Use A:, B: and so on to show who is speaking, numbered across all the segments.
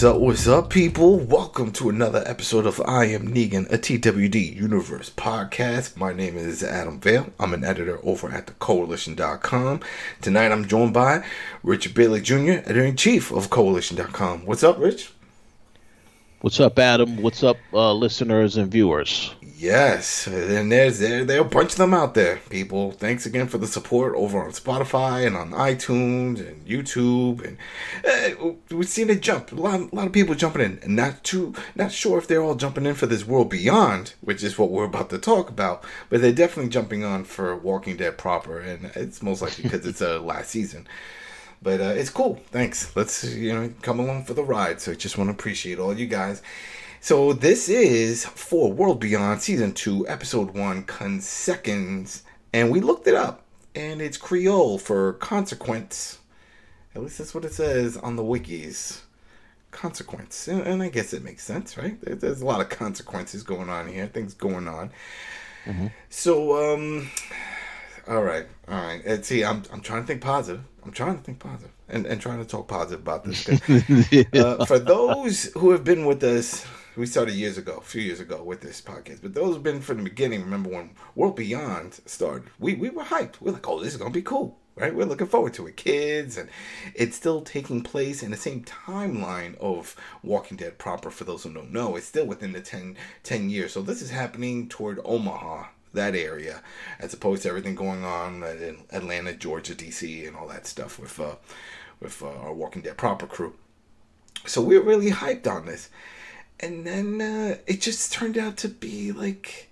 A: What's up, what's up, people? Welcome to another episode of I Am Negan, a TWD Universe podcast. My name is Adam Vale. I'm an editor over at thecoalition.com. Tonight I'm joined by Richard Bailey Jr., editor in chief of coalition.com. What's up, Rich?
B: What's up, Adam? What's up, uh, listeners and viewers?
A: Yes, and there's there there a bunch of them out there, people. Thanks again for the support over on Spotify and on iTunes and YouTube, and uh, we've seen it jump. A lot, a lot of people jumping in, and not too not sure if they're all jumping in for this world beyond, which is what we're about to talk about. But they're definitely jumping on for Walking Dead proper, and it's most likely because it's a uh, last season. But uh, it's cool. Thanks. Let's you know come along for the ride. So I just want to appreciate all you guys. So this is for World Beyond Season 2, Episode 1, Konsekans. And we looked it up. And it's Creole for consequence. At least that's what it says on the wikis. Konsekans. And, and I guess it makes sense, right? There's a lot of consequences going on here. Things going on. Mm-hmm. So, um... All right, all right. And see, I'm I'm trying to think positive. I'm trying to think positive and, and trying to talk positive about this. uh, for those who have been with us we started years ago, a few years ago with this podcast. But those have been from the beginning. Remember when World Beyond started? We we were hyped. We are like, oh, this is gonna be cool, right? We're looking forward to it, kids, and it's still taking place in the same timeline of Walking Dead proper. For those who don't know, it's still within the 10, 10 years. So this is happening toward Omaha, that area, as opposed to everything going on in Atlanta, Georgia, DC, and all that stuff with uh, with uh, our Walking Dead proper crew. So we're really hyped on this and then uh, it just turned out to be like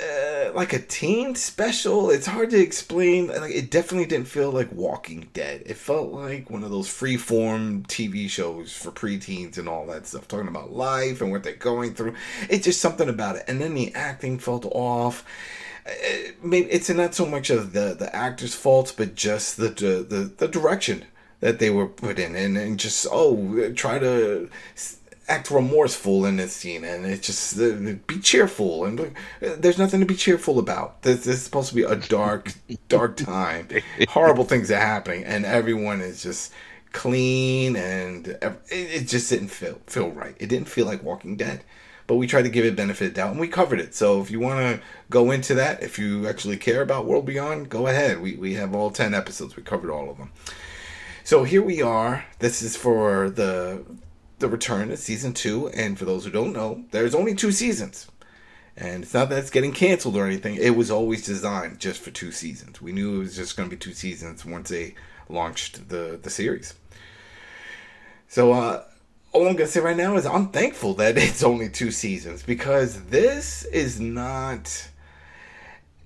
A: uh, like a teen special. It's hard to explain. Like it definitely didn't feel like Walking Dead. It felt like one of those freeform TV shows for preteens and all that stuff, talking about life and what they're going through. It's just something about it. And then the acting felt off. Uh, maybe it's not so much of the the actor's fault, but just the the the direction that they were put in, and, and just oh, try to act remorseful in this scene, and it's just uh, be cheerful. And uh, there's nothing to be cheerful about. This, this is supposed to be a dark, dark time. Horrible things are happening, and everyone is just clean, and it, it just didn't feel feel right. It didn't feel like Walking Dead. But we tried to give it benefit of doubt, and we covered it. So if you want to go into that, if you actually care about World Beyond, go ahead. We we have all ten episodes. We covered all of them. So here we are. This is for the the return of season two. And for those who don't know, there's only two seasons. And it's not that it's getting canceled or anything. It was always designed just for two seasons. We knew it was just going to be two seasons once they launched the, the series. So, uh, all I'm going to say right now is I'm thankful that it's only two seasons because this is not.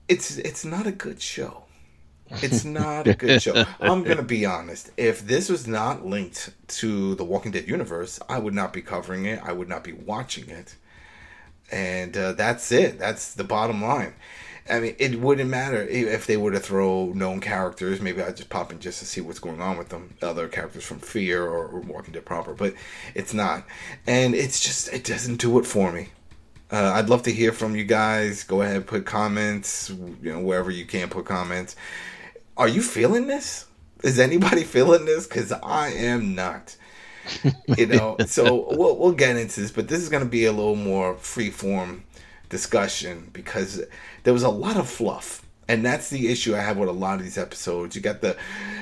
A: It's it's not a good show. It's not a good show. I'm gonna be honest. If this was not linked to the Walking Dead universe, I would not be covering it. I would not be watching it. And uh, that's it. That's the bottom line. I mean, it wouldn't matter if they were to throw known characters. Maybe I'd just pop in just to see what's going on with them. Other characters from Fear or, or Walking Dead proper, but it's not. And it's just, it doesn't do it for me. Uh, I'd love to hear from you guys. Go ahead, put comments, you know, wherever you can put comments are you feeling this? Is anybody feeling this? Because I am not. You know, so we'll we'll get into this, but this is going to be a little more free form discussion because there was a lot of fluff, and that's the issue I have with a lot of these episodes. You got the,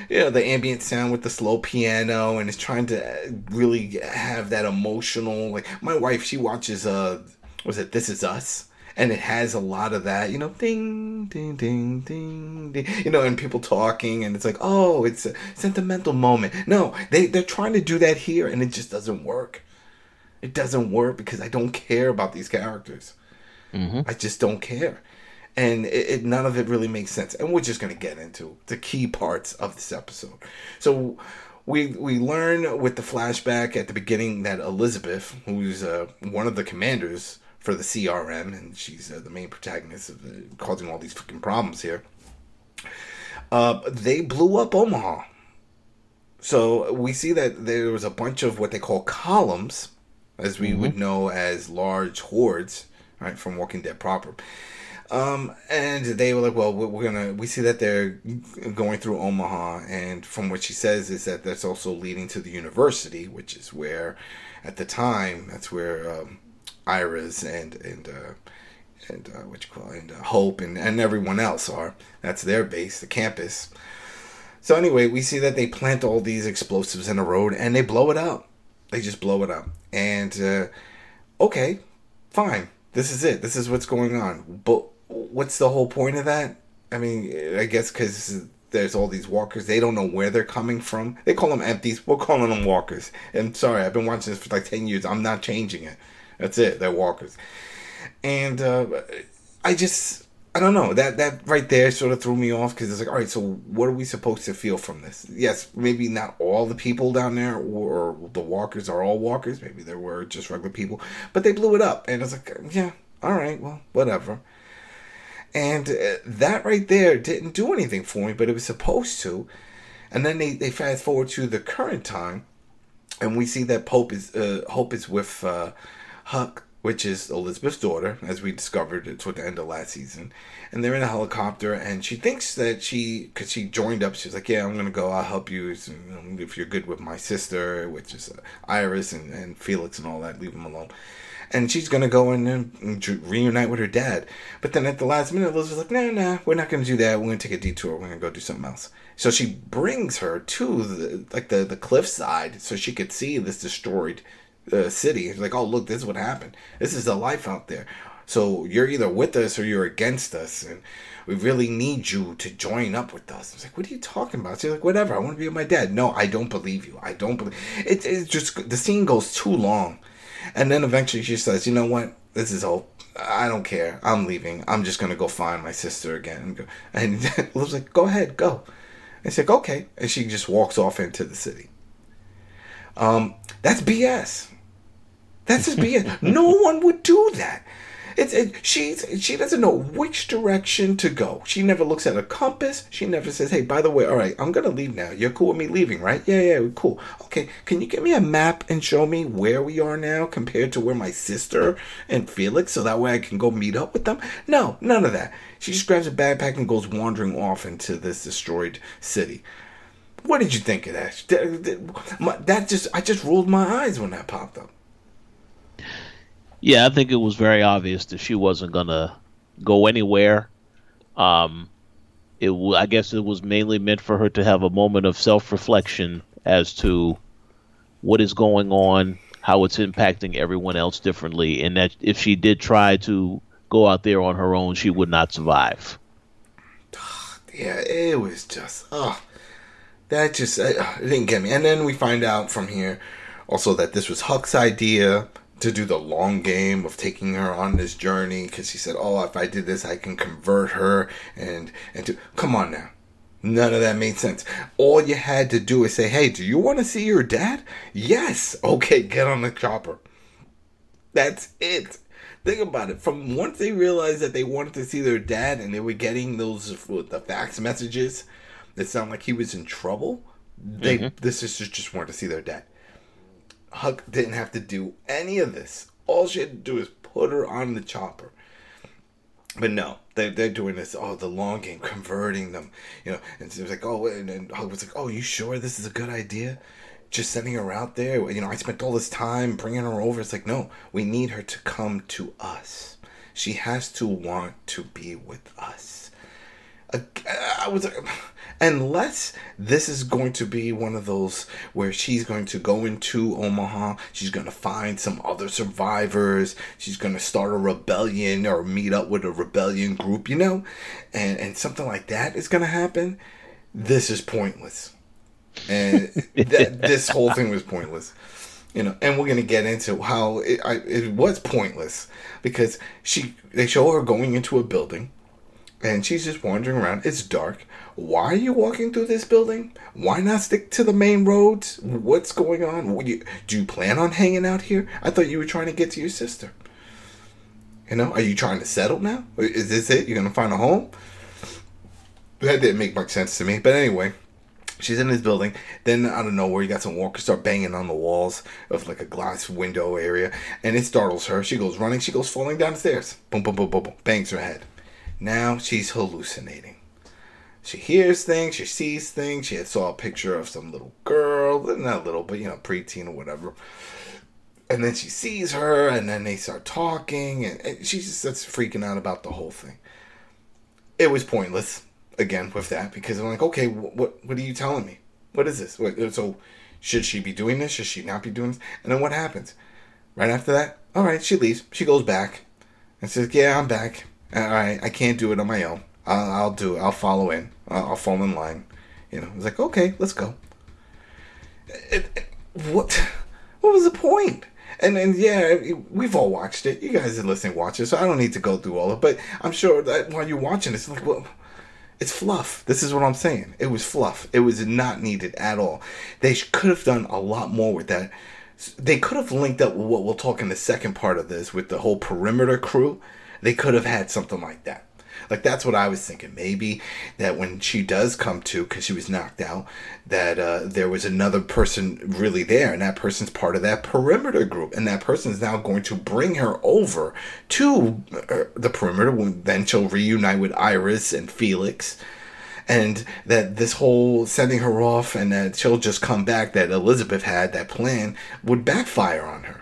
A: you know, the ambient sound with the slow piano, and it's trying to really have that emotional. Like my wife, she watches uh, was it This Is Us and it has a lot of that, you know, ding, ding, ding, ding, ding, you know, and people talking, and it's like, oh, it's a sentimental moment. No, they they're trying to do that here, and it just doesn't work. It doesn't work because I don't care about these characters. Mm-hmm. I just don't care, and it, it, none of it really makes sense. And we're just gonna get into the key parts of this episode. So we we learn with the flashback at the beginning that Elizabeth, who's uh, one of the commanders for the CRM, and she's uh, the main protagonist of the, causing all these fucking problems here. Uh, they blew up Omaha. So we see that there was a bunch of what they call columns. as we would know as large hordes, right, from Walking Dead proper. Um, and they were like, well, we're we're gonna, we see that they're going through Omaha, and from what she says is that that's also leading to the university, which is where, at the time, that's where um, Iris and and uh, and uh, what you call it, and uh, Hope and and everyone else are. That's their base, the campus. So anyway, we see that they plant all these explosives in the road and they blow it up. They just blow it up. And uh, okay, fine. This is it. This is what's going on. But what's the whole point of that? I mean, I guess because there's all these walkers. They don't know where they're coming from. They call them empties. We're calling them walkers. And sorry, I've been watching this for like 10 years. I'm not changing it. That's it. They're walkers. And uh, I just, I don't know. That that right there sort of threw me off because it's like, all right, so what are we supposed to feel from this? Yes, maybe not all the people down there or, the walkers are all walkers. Maybe there were just regular people, but they blew it up, and it's like, yeah, all right, well, whatever. And uh, that right there didn't do anything for me, but it was supposed to. And then they, they fast forward to the current time, and we see that Pope is uh, Hope is with uh, Huck, which is Elizabeth's daughter, as we discovered toward the end of last season. And they're in a helicopter, and she thinks that she, because she joined up, she's like, "Yeah, I'm gonna go. I'll help you if you're good with my sister, which is uh, Iris and, and Felix and all that. Leave them alone." And she's gonna go in and reunite with her dad. But then at the last minute, Elizabeth's like, "No, no, we're not gonna do that. We're gonna take a detour. We're gonna go do something else." So she brings her to the like the the cliffside so she could see this destroyed uh, city. Like, oh look, this is what happened. This is the life out there. So you're either with us or you're against us, and we really need you to join up with us. It's like, what are you talking about? She's like, whatever. I want to be with my dad. No, I don't believe you. I don't believe. It, it's just the scene goes too long, and then eventually she says, you know what? This is hope. I don't care. I'm leaving. I'm just gonna go find my sister again. And, and Liv's like, go ahead, go. And she's like, okay. And she just walks off into the city. Um, that's BS. That's just BS. no one would do that. It's it, she's she doesn't know which direction to go. She never looks at a compass. She never says, "Hey, by the way, all right, I'm gonna leave now. You're cool with me leaving, right? Yeah, yeah, cool. Okay, can you give me a map and show me where we are now compared to where my sister and Felix, so that way I can go meet up with them? No, none of that. She just grabs a backpack and goes wandering off into this destroyed city. What did you think of that? That just I just rolled my eyes when that popped up.
B: Yeah, I think it was very obvious that she wasn't gonna go anywhere. Um, it I guess it was mainly meant for her to have a moment of self-reflection as to what is going on, how it's impacting everyone else differently, and that if she did try to go out there on her own, she would not survive.
A: yeah, it was just, oh, that just, uh, it didn't get me. And then we find out from here also that this was Huck's idea to do the long game of taking her on this journey because he said, oh, if I did this, I can convert her and, and to, come on now. None of that made sense. All you had to do is say, hey, do you want to see your dad? Yes. Okay, get on the chopper. That's it. Think about it. From once they realized that they wanted to see their dad and they were getting those the fax messages that sound like he was in trouble, they mm-hmm. the sisters just wanted to see their dad. Huck didn't have to do any of this. All she had to do is put her on the chopper. But no, they, they're doing this, oh, the long game, converting them, you know. And it was like, oh, and, and Huck was like, oh, you sure this is a good idea? Just sending her out there? You know, I spent all this time bringing her over. It's like, no, we need her to come to us. She has to want to be with us. I was like, unless this is going to be one of those where she's going to go into Omaha, she's going to find some other survivors, she's going to start a rebellion or meet up with a rebellion group, you know, and and something like that is going to happen. This is pointless, and that this whole thing was pointless. You know, and we're gonna get into how it, I, it was pointless because she they show her going into a building and she's just wandering around. It's dark. Why are you walking through this building? Why not stick to the main roads? What's going on? You, do you plan on hanging out here? I thought you were trying to get to your sister. You know, are you trying to settle now? Is this it? You're gonna find a home? That didn't make much sense to me. But anyway, She's in this building. Then out of nowhere, you got some walkers start banging on the walls of like a glass window area, and it startles her. She goes running. She goes falling down the stairs. Boom, boom, boom, boom, boom. Bangs her head. Now she's hallucinating. She hears things. She sees things. She saw a picture of some little girl, not little, but you know, preteen or whatever. And then she sees her, and then they start talking, and, and she just starts freaking out about the whole thing. It was pointless again with that because I'm like, okay, wh- what what are you telling me? What is this? What, so should she be doing this? Should she not be doing this? And then what happens? Right after that, all right, she leaves. She goes back and says, "Yeah, I'm back. All right, I can't do it on my own. I'll, I'll do it. I'll follow in. I'll, I'll fall in line." You know, it's like, okay, let's go. It, it, what? What was the point? And and yeah, we've all watched it. You guys are listening, watch it, so I don't need to go through all of it. But I'm sure that while you're watching, it's like, well, it's fluff. This is what I'm saying. It was fluff. It was not needed at all. They could have done a lot more with that. They could have linked up what we'll talk in the second part of this with the whole perimeter crew. They could have had something like that. Like that's what I was thinking. Maybe that when she does come to, because she was knocked out, that uh, there was another person really there, and that person's part of that perimeter group, and that person is now going to bring her over to uh, the perimeter. Then she'll reunite with Iris and Felix. And that this whole sending her off and that she'll just come back that Elizabeth had that plan would backfire on her.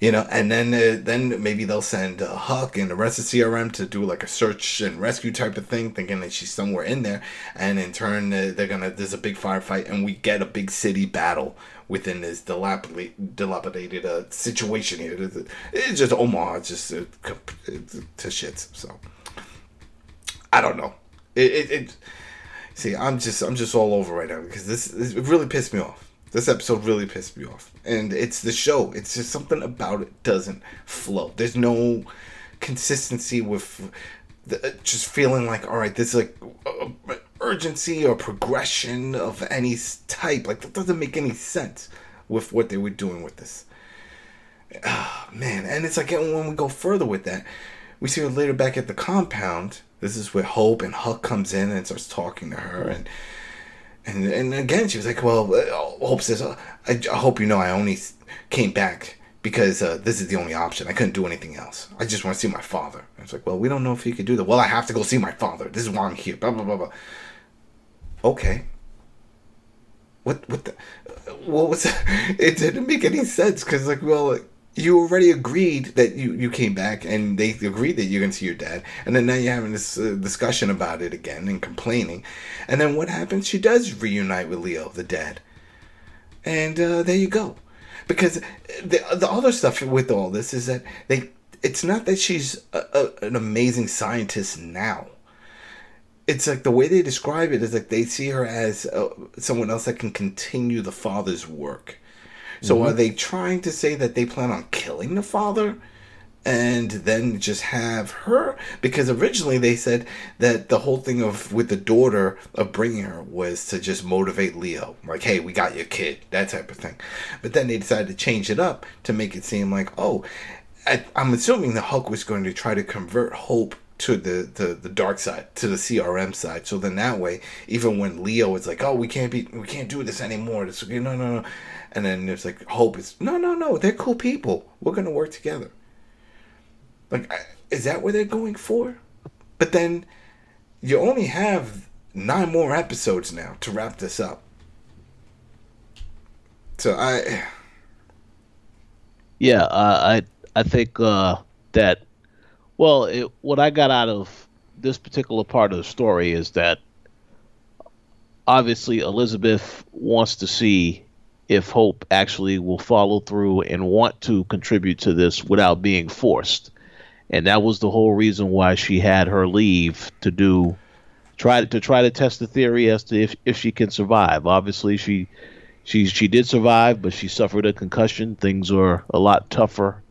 A: You know, and then uh, then maybe they'll send uh, Huck and the rest of CRM to do like a search and rescue type of thing, thinking that she's somewhere in there. And in turn, uh, they're gonna there's a big firefight, and we get a big city battle within this dilapidated, dilapidated uh, situation here. It's, it's just Omaha, just uh, to shits. So I don't know. It, it, it see, I'm just I'm just all over right now because this, this it really pissed me off. This episode really pissed me off. And it's the show. It's just something about it doesn't flow. There's no consistency with the, just feeling like, all right, this is like uh, urgency or progression of any type. Like, that doesn't make any sense with what they were doing with this. Oh, man. And it's like when we go further with that, we see her later back at the compound. This is where Hope and Huck comes in and starts talking to her. And and and again, she was like, "Well, uh, Hope says, I, I, hope you know I only came back because uh, this is the only option. I couldn't do anything else. I just want to see my father." I was like, "Well, we don't know if he could do that. Well, I have to go see my father. This is why I'm here." Blah blah blah blah. Okay. What what the? Uh, what was? It didn't make any sense because like, well, you already agreed that you, you came back and they agreed that you're going to see your dad. And then now you're having this uh, discussion about it again and complaining. And then what happens? She does reunite with leo the dad. And uh, there you go. Because the, the other stuff with all this is that they it's not that she's a, a, an amazing scientist now. It's like the way they describe it is like they see her as uh, someone else that can continue the father's work so mm-hmm. are they trying to say that they plan on killing the father? and then just have her? Because originally they said that the whole thing of with the daughter of bringing her was to just motivate Leo. Like hey we got your kid that type of thing. But then they decided to change it up to make it seem like oh I, am assuming the Huck was going to try to convert Hope to the, the the dark side to the CRM side. So then that way even when Leo is like oh we can't be we can't do this anymore. It's like, no no no and then there's like hope is no, no, no. They're cool people. We're gonna work together. Like, is that what they're going for? But then you only have nine more episodes now to wrap this up. So I,
B: yeah, uh, I I think uh, that well, it, what I got out of this particular part of the story is that obviously Elizabeth wants to see if Hope actually will follow through and want to contribute to this without being forced. And that was the whole reason why she had her leave to do try to try to test the theory as to if, if she can survive. Obviously she she she did survive, but she suffered a concussion. Things are a lot tougher.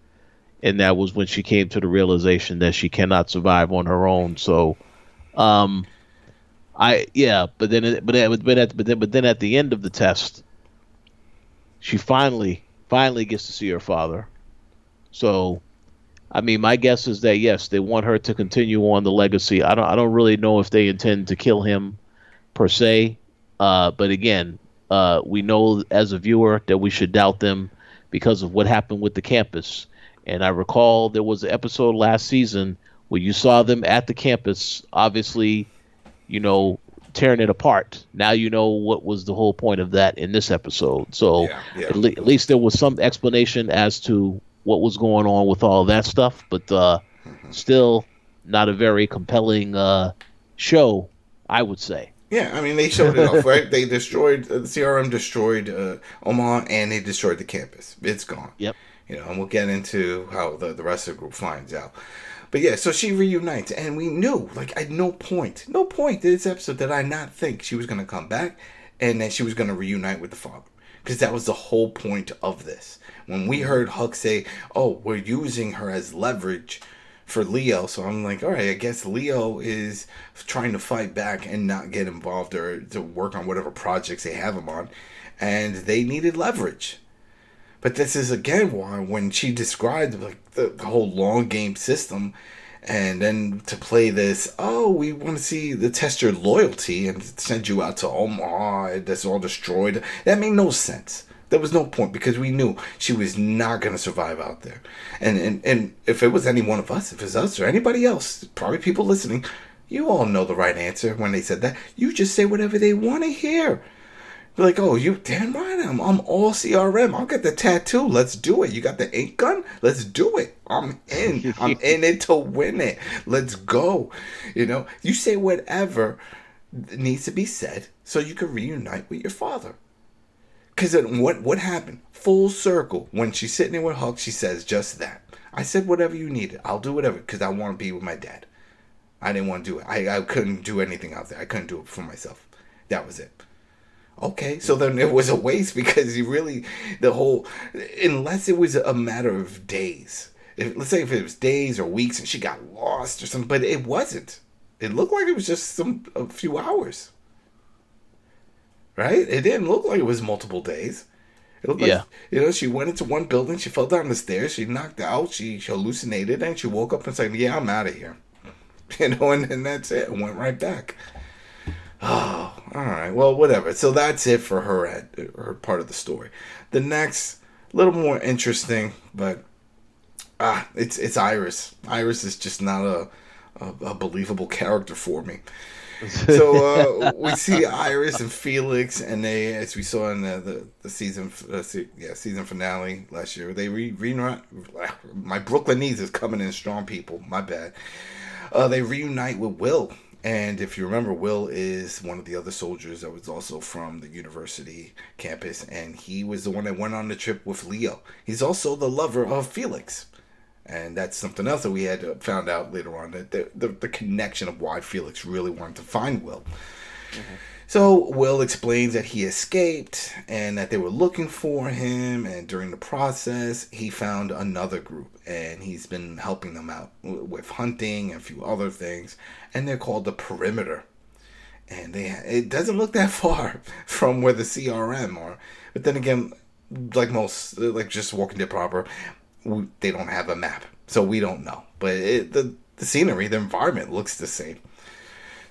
B: And that was when she came to the realization that she cannot survive on her own. So um I yeah, but then but but at but then but then at the end of the test, she finally finally gets to see her father. So, I mean, my guess is that yes, they want her to continue on the legacy. I don't I don't really know if they intend to kill him per se, Uh, but again, uh, we know as a viewer that we should doubt them because of what happened with the campus. And I recall there was an episode last season where you saw them at the campus, obviously, you know, tearing it apart. Now you know what was the whole point of that in this episode. So
A: Yeah, yeah.
B: At, le- at least there was some explanation as to what was going on with all that stuff, but uh, still not a very compelling uh, show, I would say.
A: Yeah, I mean they showed it off, right? They destroyed uh, the CRM destroyed uh, Omaha and they destroyed the campus. It's gone.
B: Yep.
A: You know, and we'll get into how the the rest of the group finds out. But yeah, so she reunites, and we knew, like, at no point, no point in this episode did I not think she was going to come back and that she was going to reunite with the father. Because that was the whole point of this. When we heard Huck say, oh, we're using her as leverage for Leo, so I'm like, all right, I guess Leo is trying to fight back and not get involved or to work on whatever projects they have him on. And they needed leverage. But this is again why when she described like the whole long game system, and then to play this, oh, we want to see the test your loyalty and send you out to Omaha. That's all destroyed. That made no sense. There was no point because we knew she was not going to survive out there. And, and and if it was any one of us, if it's us or anybody else, probably people listening, you all know the right answer when they said that. You just say whatever they want to hear. Be like, oh, you damn right, I'm, I'm all CRM. I'll get the tattoo. Let's do it. You got the ink gun? Let's do it. I'm in. I'm in it to win it. Let's go. You know, you say whatever needs to be said so you can reunite with your father. Because what what happened? Full circle. When she's sitting there with Huck, she says just that. I said whatever you needed. I'll do whatever because I want to be with my dad. I didn't want to do it. I, I couldn't do anything out there. I couldn't do it for myself. That was it. Okay, so then it was a waste because you really the whole unless it was a matter of days. If, let's say if it was days or weeks and she got lost or something, but it wasn't. It looked like it was just some a few hours. Right? It didn't look like it was multiple days. It looked like,
B: Yeah.
A: you know, she went into one building, she fell down the stairs, she knocked out, she hallucinated, and she woke up and said, "Yeah, I'm out of here." You know, and, and that's it. Went right back. Oh, all right. Well, whatever. So that's it for her at her part of the story. The next, little more interesting, but ah, it's it's Iris. Iris is just not a a, a believable character for me. So uh, we see Iris and Felix, and they, as we saw in the the, the season, uh, se- yeah, season finale last year, they re, re my Brooklynese is coming in strong. People, my bad. Uh, they reunite with Will. And if you remember, Will is one of the other soldiers that was also from the university campus, and he was the one that went on the trip with Leo. He's also the lover of Felix, and that's something else that we had found out later on that the, the, the connection of why Felix really wanted to find Will. Mm-hmm. So Will explains that he escaped and that they were looking for him, and during the process, he found another group, and he's been helping them out with hunting and a few other things, and they're called the Perimeter. And they it doesn't look that far from where the CRM are, but then again, like most, like just Walking Dead proper, they don't have a map, so we don't know. But it, the the scenery, the environment looks the same.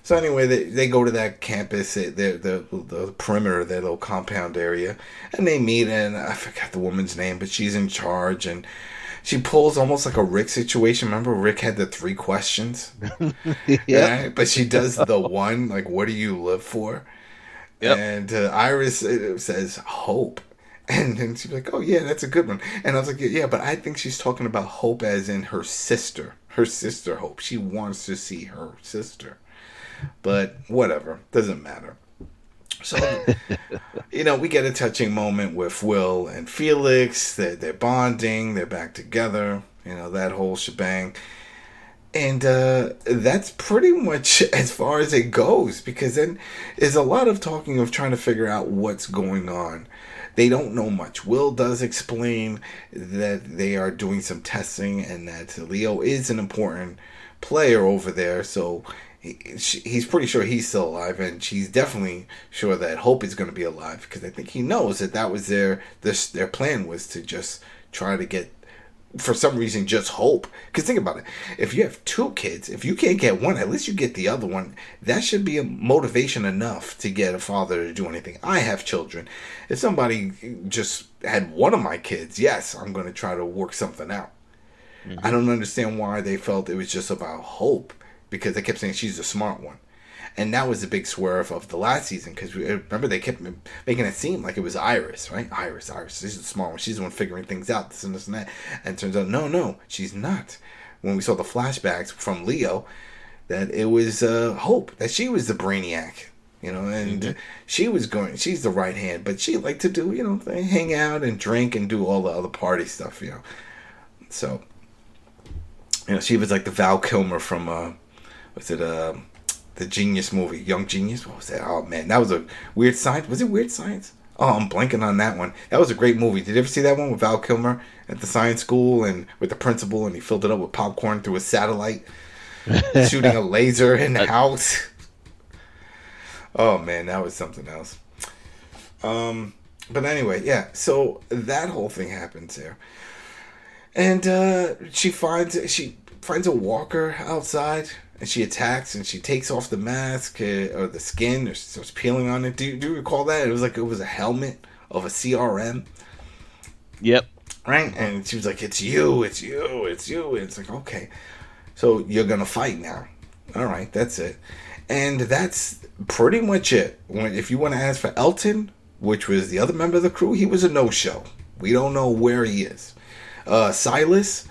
A: So anyway, they, they go to that campus, the, the the perimeter, that little compound area, and they meet. And I forgot the woman's name, but she's in charge, and she pulls almost like a Rick situation. Remember, Rick had the three questions,
B: yeah.
A: right? But she does the one, like, "What do you live for?"
B: Yep.
A: And uh, Iris uh, says, "Hope." And then she's like, "Oh yeah, that's a good one." And I was like, "Yeah, but I think she's talking about Hope as in her sister, her sister Hope. She wants to see her sister." But whatever doesn't matter so you know we get a touching moment with will and felix they're, they're bonding they're back together you know that whole shebang and uh, that's pretty much as far as it goes because then there's a lot of talking of trying to figure out what's going on they don't know much. Will does explain that they are doing some testing and that Leo is an important player over there. So he, she- he's pretty sure he's still alive, and she's definitely sure that Hope is going to be alive because I think he knows that that was their this their plan was to just try to get for some reason just hope. Because think about it. If you have two kids, if you can't get one, at least you get the other one. That should be a motivation enough to get a father to do anything. I have children. If somebody just had one of my kids, yes, I'm going to try to work something out. Mm-hmm. I don't understand why they felt it was just about hope because they kept saying she's the smart one. And that was the big swerve of the last season because remember they kept making it seem like it was Iris, right? Iris, Iris, she's the smart one. She's the one figuring things out, this and this and that. And it turns out, no, no, she's not. When we saw the flashbacks from Leo, that it was uh, Hope, that she was the brainiac, you know, and she was going, she's the right hand, but she liked to do, you know, hang out and drink and do all the other party stuff, you know. So, you know, she was like the Val Kilmer from, uh, what's it, uh, the Genius movie, Young Genius. What was that? Oh man, that was a weird science. Was it Weird Science? Oh, I'm blanking on that one. That was a great movie. Did you ever see that one with Val Kilmer at the science school and with the principal, and he filled it up with popcorn through a satellite, shooting a laser in the house? Oh man, that was something else. Um, but anyway, yeah. So that whole thing happens there, and uh, she finds she finds a walker outside, and she attacks, and she takes off the mask uh, or the skin, or starts peeling on it. Do you, do you recall that? It was like it was a helmet of a CRM,
B: Yep.
A: right? And she was like, "It's you, it's you, it's you." And it's like, okay, so you're gonna fight now. All right, that's it. And that's pretty much it. When if you want to ask for Elton, which was the other member of the crew, he was a no-show. We don't know where he is. Uh, Silas,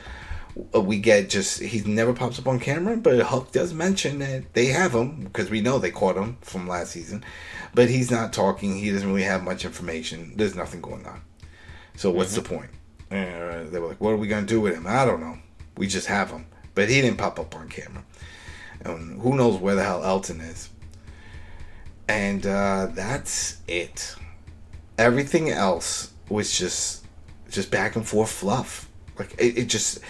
A: we get just he never pops up on camera, but Huck does mention that they have him because we know they caught him from last season, but he's not talking. He doesn't really have much information. There's nothing going on. So what's the point? Uh, they were like, "What are we gonna do with him?" I don't know. We just have him, but he didn't pop up on camera, and who knows where the hell Elton is. And uh, that's it. Everything else was just just back and forth fluff. Like it, it just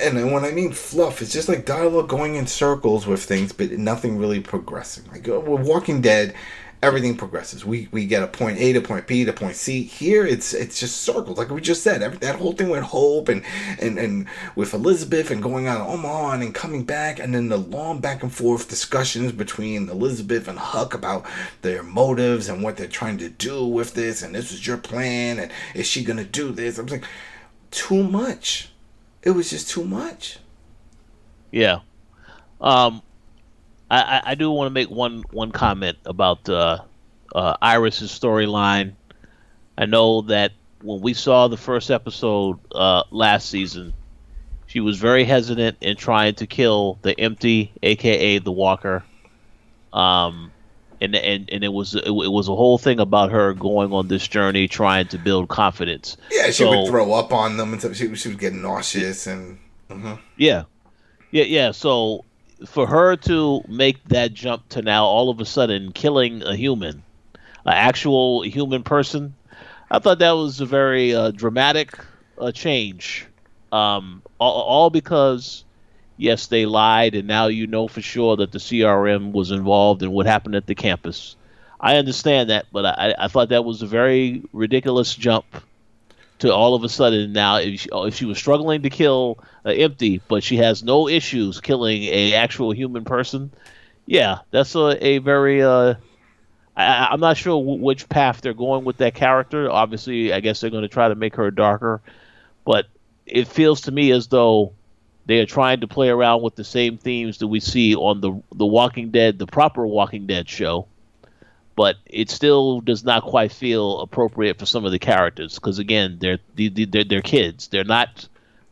A: and when I mean fluff, it's just like dialogue going in circles with things, but nothing really progressing. Like uh, with Walking Dead, everything progresses. We we get a point A to point B to point C. Here, it's it's just circles, like we just said. Every, that whole thing with Hope and and and with Elizabeth and going on Omaha and then coming back, and then the long back and forth discussions between Elizabeth and Huck about their motives and what they're trying to do with this, and this was your plan, and is she gonna do this? I'm like, too much. It was just too much.
B: Yeah. Um, I, I, do want to make one one comment about uh, uh, Iris's storyline. I know that when we saw the first episode uh, last season, she was very hesitant in trying to kill the empty, aka the Walker. Um, and and and it was it, was a whole thing about her going on this journey, trying to build confidence.
A: Yeah, she
B: So-
A: would throw up on them and stuff. She, she was getting nauseous and. mhm.
B: Yeah, yeah, yeah. So for her to make that jump to now all of a sudden killing a human, an actual human person, I thought that was a very uh, dramatic uh, change. Um, all, all because yes, they lied, and now you know for sure that the CRM was involved in what happened at the campus. I understand that, but I, I thought that was a very ridiculous jump to all of a sudden now if she, if she was struggling to kill uh, empty but she has no issues killing a actual human person yeah that's a, a very uh I, i'm not sure w- which path they're going with that character obviously i guess they're going to try to make her darker but it feels to me as though they are trying to play around with the same themes that we see on the the walking dead the proper walking dead show but it still does not quite feel appropriate for some of the characters because again they're they're, they're kids they're not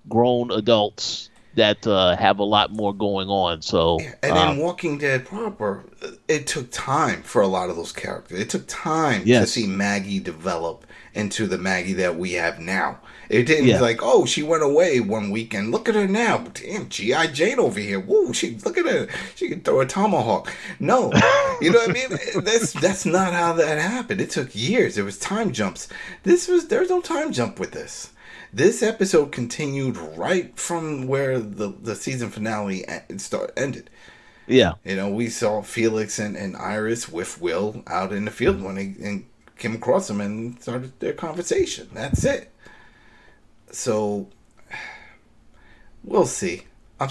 B: grown adults that uh, have a lot more going on so
A: And
B: um,
A: Walking Dead proper, it took time for a lot of those characters. It took time to see Maggie develop into the Maggie that we have now. It didn't
B: Yeah.
A: like, oh, she went away one weekend. Look at her now. Damn, G.I. Jane over here. Woo, she look at her. She can throw a tomahawk. No. You know what I mean? That's that's not how that happened. It took years. There was time jumps. This was there's no time jump with this. This episode continued right from where the, the season finale start ended.
B: yeah
A: You know, we saw Felix and, and Iris with Will out in the field mm-hmm. when they and came across them and started their conversation. That's it. So, we'll see. I'm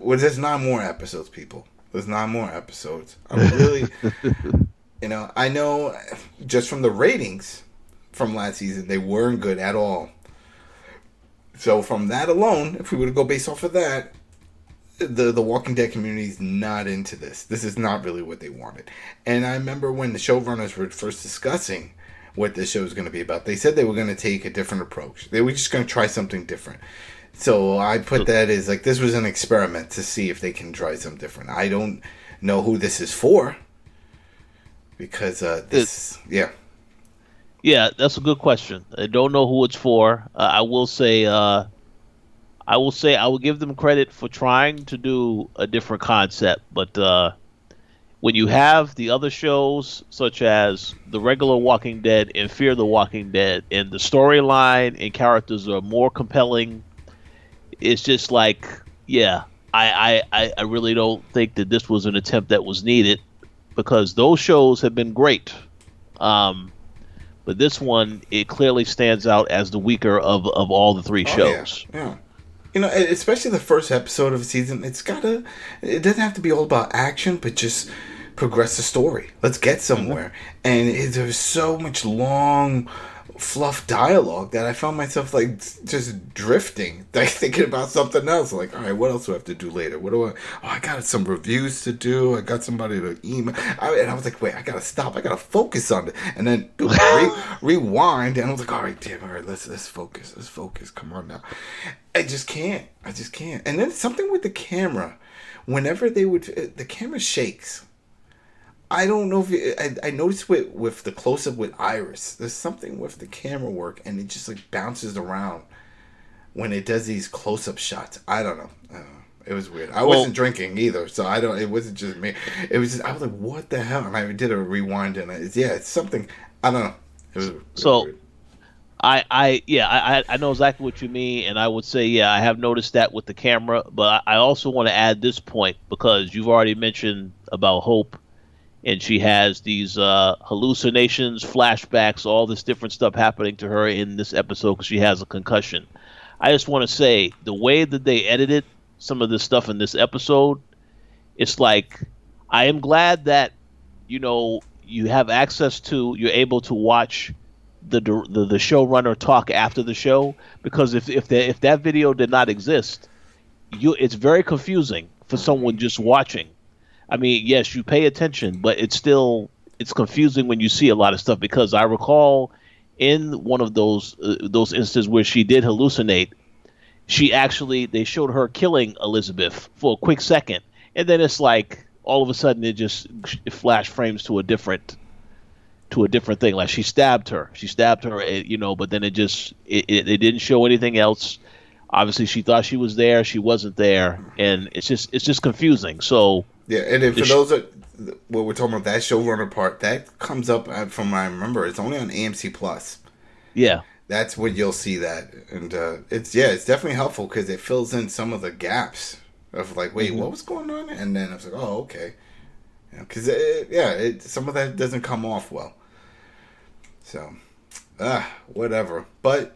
A: well, there's nine more episodes, people. There's nine more episodes. I'm really, you know, I know just from the ratings from last season, they weren't good at all. So from that alone, if we were to go based off of that, the the Walking Dead community is not into this. This is not really what they wanted. And I remember when the showrunners were first discussing what this show was going to be about, they said they were going to take a different approach. They were just going to try something different. So I put that as like this was an experiment to see if they can try something different. I don't know who this is for because uh, this, yeah,
B: Yeah, that's a good question. I don't know who it's for. Uh, I will say, uh, I will say, I will give them credit for trying to do a different concept. But uh, when you have the other shows, such as the regular Walking Dead and Fear the Walking Dead, and the storyline and characters are more compelling, it's just like, yeah, I, I, I- really don't think that this was an attempt that was needed because those shows have been great. Um, but this one, it clearly stands out as the weaker of, of all the three
A: Oh,
B: shows.
A: Yeah, yeah. You know, especially the first episode of a season, it's gotta. It doesn't have to be all about action, but just progress the story. Let's get somewhere. Mm-hmm. And it, there's so much long, fluff dialogue that I found myself like just drifting, like thinking about something else. Like, all right, what else do I have to do later? What do I? Oh, I got some reviews to do. I got somebody to email. I, and I was like, wait, I gotta stop. I gotta focus on it. And then re- rewind, and I was like, all right, damn, all right, let's let's focus. Let's focus. Come on now. I just can't. I just can't. And then something with the camera. Whenever they would, uh, the camera shakes. I don't know if you, I, I noticed with with the close up with Iris. There's something with the camera work, and it just like bounces around when it does these close up shots. I don't know. I don't know. It was weird. I
B: Well-
A: wasn't drinking either, so I don't. It wasn't just me. It was. Just, I was like, "What the hell?" And I did a rewind, and it's yeah, it's something. I don't know. It was, it was
B: So-
A: weird.
B: I, I yeah, I, I- know exactly what you mean, and I would say, yeah, I have noticed that with the camera, but I also want to add this point because you've already mentioned about Hope, and she has these uh, hallucinations, flashbacks, all this different stuff happening to her in this episode because she has a concussion. I just want to say the way that they edited some of this stuff in this episode, it's like I am glad that you know you have access to, you're able to watch the the, the showrunner talk after the show because if if that if that video did not exist, you it's very confusing for someone just watching. I mean, yes, you pay attention, but it's still it's confusing when you see a lot of stuff because I recall in one of those uh, those instances where she did hallucinate, she actually they showed her killing Elizabeth for a quick second, and then it's like all of a sudden it just it flash frames to a different to a different thing. Like she stabbed her, she stabbed her, it, you know, but then it just it, it, it didn't show anything else. Obviously, she thought she was there, she wasn't there, and it's just it's just confusing. So
A: Yeah, and then for those that what we're talking about that showrunner part that comes up uh, from what I remember. It's only on AMC Plus.
B: yeah,
A: That's when you'll see that, and uh, it's yeah, it's definitely helpful because it fills in some of the gaps of like, wait, what was going on? And then I was like, oh, okay, because yeah, it, some of that doesn't come off well. So, ah, whatever. But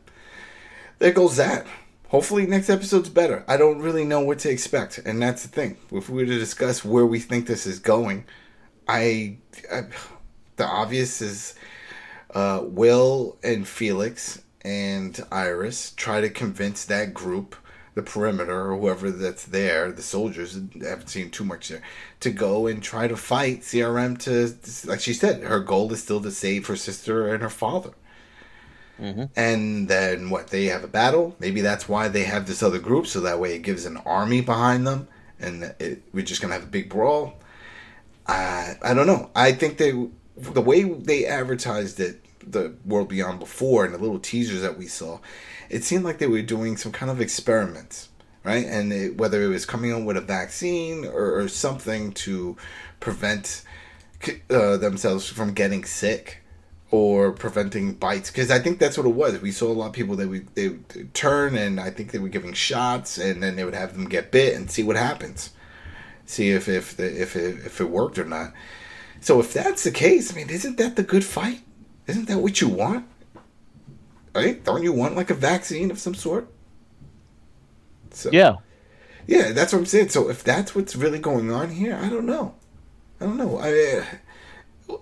A: there goes that. Hopefully, next episode's better. I don't really know what to expect, and that's the thing. If we were to discuss where we think this is going, I, I the obvious is uh, Will and Felix and Iris try to convince that group, the perimeter or whoever that's there, the soldiers haven't seen too much there, to go and try to fight CRM to, like she said, her goal is still to save her sister and her father. And then what? They have a battle. Maybe that's why they have this other group, so that way it gives an army behind them, and it, we're just gonna have a big brawl. I I don't know. I think they the way they advertised it, the World Beyond before, and the little teasers that we saw, it seemed like they were doing some kind of experiments, right? And it, whether it was coming up with a vaccine or, or something to prevent uh, themselves from getting sick or preventing bites because I think that's what it was. We saw a lot of people that we they would turn and I think they were giving shots and then they would have them get bit and see what happens, see if if the, if it, if it worked or not. So if that's the case, I mean, isn't that the good fight? Isn't that what you want? Right? Don't you want like a vaccine of some sort? So
B: Yeah.
A: yeah, that's what I'm saying. So if that's what's really going on here, I don't know. I don't know. I,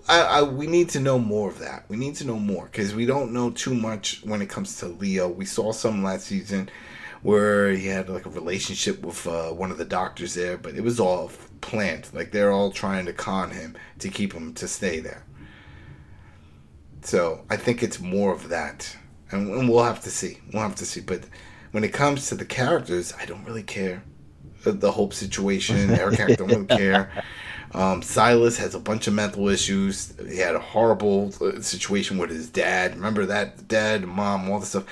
A: I, I we need to know more of that. We need to know more because we don't know too much when it comes to Leo. We saw some last season where he had like a relationship with uh, one of the doctors there, but it was all planned. Like they're all trying to con him to keep him to stay there. So I think it's more of that, and, and we'll have to see. We'll have to see. But when it comes to the characters, I don't really care. The, the Hope situation, Eric, I don't really care. Um, Silas has a bunch of mental issues. He had a horrible uh, situation with his dad. Remember that dad, mom, all this stuff.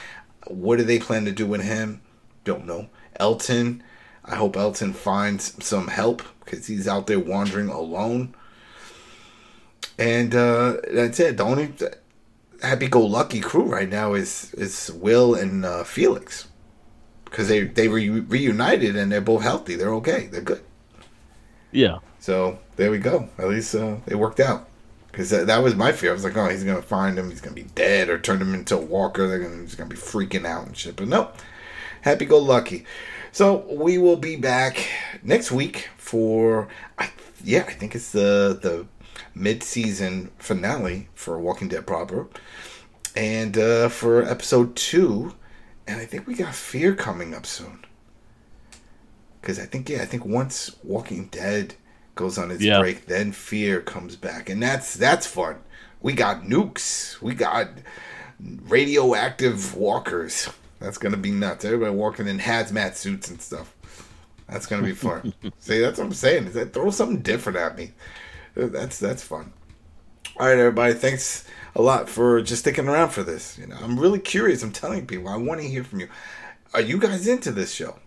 A: What do they plan to do with him? Don't know. Elton, I hope Elton finds some help because he's out there wandering alone. And uh, that's it. The only happy-go-lucky crew right now is is Will and uh, Felix because they they re- reunited and they're both healthy. They're okay. They're good.
B: Yeah.
A: So there we go. At least uh, it worked out. Because that, that was my fear. I was like, oh, he's going to find him. He's going to be dead or turn him into a walker. They're gonna, he's going to be freaking out and shit. But nope. happy go lucky. So we will be back next week for, I, yeah, I think it's the, the mid season finale for Walking Dead proper. And uh, for episode two. And I think we got Fear coming up soon. Because I think, yeah, I think once Walking Dead goes on its
B: Yeah.
A: break, then Fear comes back, and that's that's fun. We got nukes, we got radioactive walkers. That's gonna be nuts. Everybody walking in hazmat suits and stuff. That's gonna be fun. See, that's what I'm saying. Is that throw something different at me? That's that's fun. All right, everybody. Thanks a lot for just sticking around for this. You know, I'm really curious. I'm telling people, I want to hear from you. Are you guys into this show?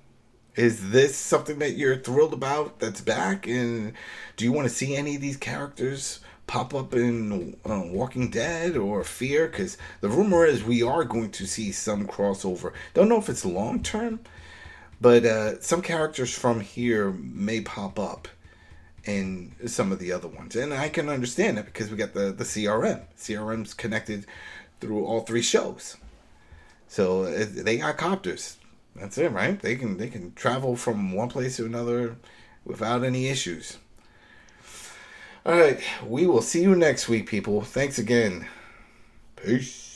A: Is this something that you're thrilled about that's back? And do you want to see any of these characters pop up in uh, Walking Dead or Fear? Because the rumor is we are going to see some crossover. Don't know if it's long term, but uh, some characters from here may pop up in some of the other ones. And I can understand it because we got the, the CRM. CRM's connected through all three shows. So uh, they got copters. That's it, right? They can they can travel from one place to another without any issues. All right, we will see you next week, people. Thanks again. Peace.